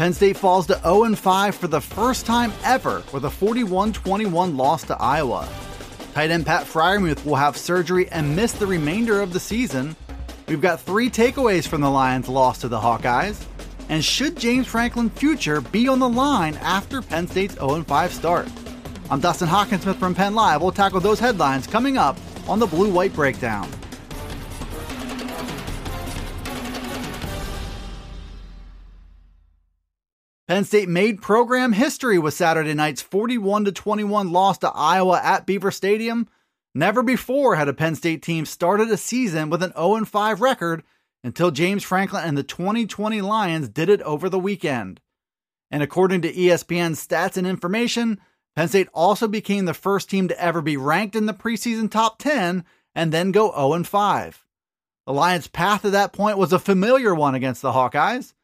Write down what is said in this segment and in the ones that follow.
Penn State falls to 0 5 for the first time ever with a 41 21 loss to Iowa. Tight end Pat Freiermuth will have surgery and miss the remainder of the season. We've got three takeaways from the Lions' loss to the Hawkeyes. And should James Franklin's future be on the line after Penn State's 0 5 start? I'm Dustin Hockensmith from Penn Live. We'll tackle those headlines coming up on the Blue White Breakdown. Penn State made program history with Saturday night's 41 21 loss to Iowa at Beaver Stadium. Never before had a Penn State team started a season with an 0 5 record until James Franklin and the 2020 Lions did it over the weekend. And according to ESPN's stats and information, Penn State also became the first team to ever be ranked in the preseason top 10 and then go 0 5. The Lions' path to that point was a familiar one against the Hawkeyes.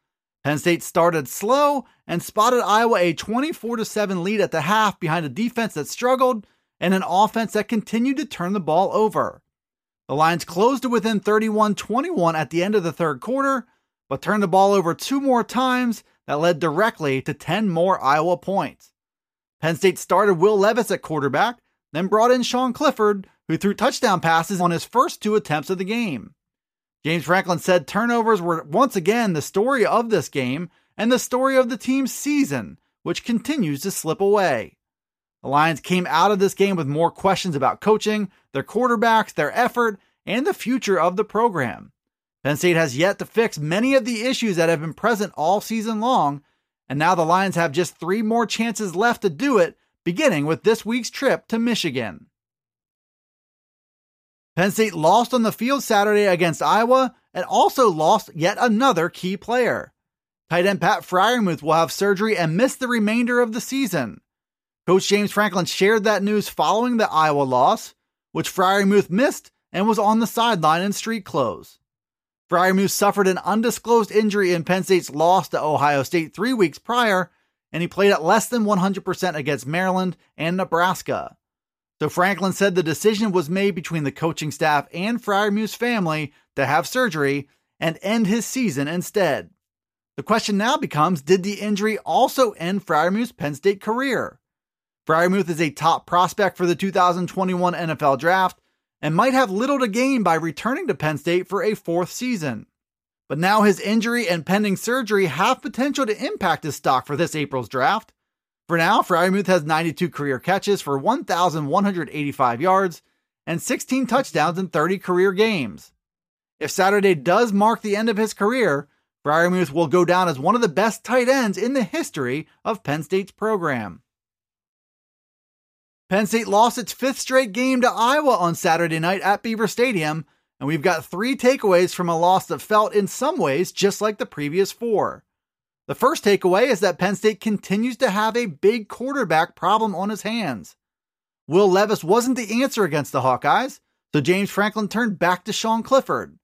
Penn State started slow and spotted Iowa a 24 7 lead at the half behind a defense that struggled and an offense that continued to turn the ball over. The Lions closed to within 31 21 at the end of the third quarter, but turned the ball over two more times that led directly to 10 more Iowa points. Penn State started Will Levis at quarterback, then brought in Sean Clifford, who threw touchdown passes on his first two attempts of the game. James Franklin said turnovers were once again the story of this game and the story of the team's season, which continues to slip away. The Lions came out of this game with more questions about coaching, their quarterbacks, their effort, and the future of the program. Penn State has yet to fix many of the issues that have been present all season long, and now the Lions have just three more chances left to do it, beginning with this week's trip to Michigan. Penn State lost on the field Saturday against Iowa and also lost yet another key player. Tight end Pat Freiermuth will have surgery and miss the remainder of the season. Coach James Franklin shared that news following the Iowa loss, which Freiermuth missed and was on the sideline in street clothes. Freiermuth suffered an undisclosed injury in Penn State's loss to Ohio State three weeks prior, and he played at less than 100% against Maryland and Nebraska. So Franklin said the decision was made between the coaching staff and Freiermuth's family to have surgery and end his season instead. The question now becomes did the injury also end Freiermuth's Penn State career? Freiermuth is a top prospect for the 2021 NFL draft and might have little to gain by returning to Penn State for a fourth season. But now his injury and pending surgery have potential to impact his stock for this April's draft. For now, Freiermuth has 92 career catches for 1,185 yards and 16 touchdowns in 30 career games. If Saturday does mark the end of his career, Freiermuth will go down as one of the best tight ends in the history of Penn State's program. Penn State lost its fifth straight game to Iowa on Saturday night at Beaver Stadium, and we've got three takeaways from a loss that felt in some ways just like the previous four. The first takeaway is that Penn State continues to have a big quarterback problem on his hands. Will Levis wasn't the answer against the Hawkeyes, so James Franklin turned back to Sean Clifford.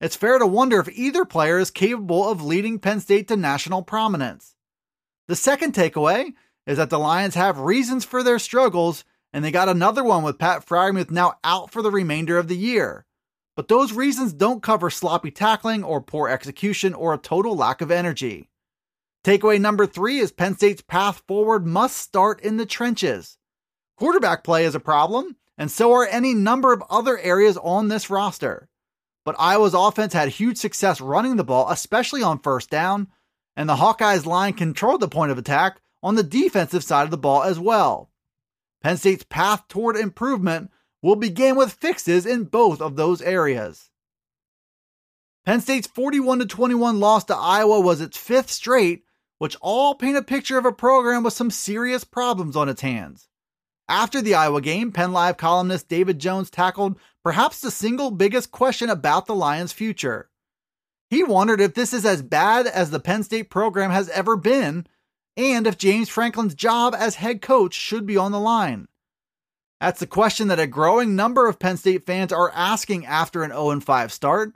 It's fair to wonder if either player is capable of leading Penn State to national prominence. The second takeaway is that the Lions have reasons for their struggles, and they got another one with Pat Freiermuth now out for the remainder of the year. But those reasons don't cover sloppy tackling or poor execution or a total lack of energy. Takeaway number three is Penn State's path forward must start in the trenches. Quarterback play is a problem, and so are any number of other areas on this roster. But Iowa's offense had huge success running the ball, especially on first down, and the Hawkeyes line controlled the point of attack on the defensive side of the ball as well. Penn State's path toward improvement will begin with fixes in both of those areas. Penn State's 41 21 loss to Iowa was its fifth straight which all paint a picture of a program with some serious problems on its hands. After the Iowa game, Penn Live columnist David Jones tackled perhaps the single biggest question about the Lions' future. He wondered if this is as bad as the Penn State program has ever been, and if James Franklin's job as head coach should be on the line. That's the question that a growing number of Penn State fans are asking after an 0 5 start.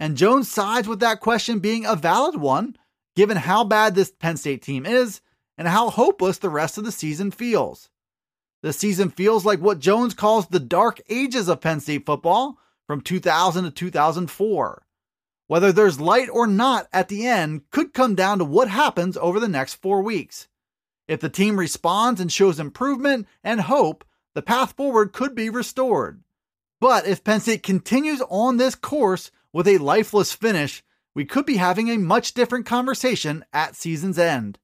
And Jones sides with that question being a valid one, given how bad this Penn State team is and how hopeless the rest of the season feels. The season feels like what Jones calls the dark ages of Penn State football from 2000 to 2004. Whether there's light or not at the end could come down to what happens over the next four weeks. If the team responds and shows improvement and hope, the path forward could be restored. But if Penn State continues on this course with a lifeless finish, we could be having a much different conversation at season's end.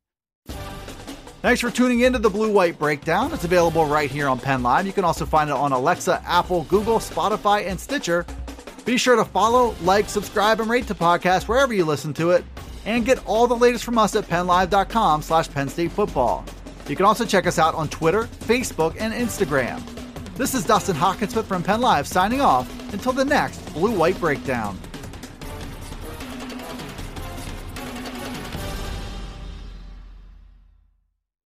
Thanks for tuning in to the Blue White Breakdown. It's available right here on Penn Live. You can also find it on Alexa, Apple, Google, Spotify, and Stitcher. Be sure to follow, like, subscribe, and rate the podcast wherever you listen to it, and get all the latest from us at PennLive.com slash Penn State Football. You can also check us out on Twitter, Facebook, and Instagram. This is Dustin Hockensmith from Penn Live signing off until the next Blue White Breakdown.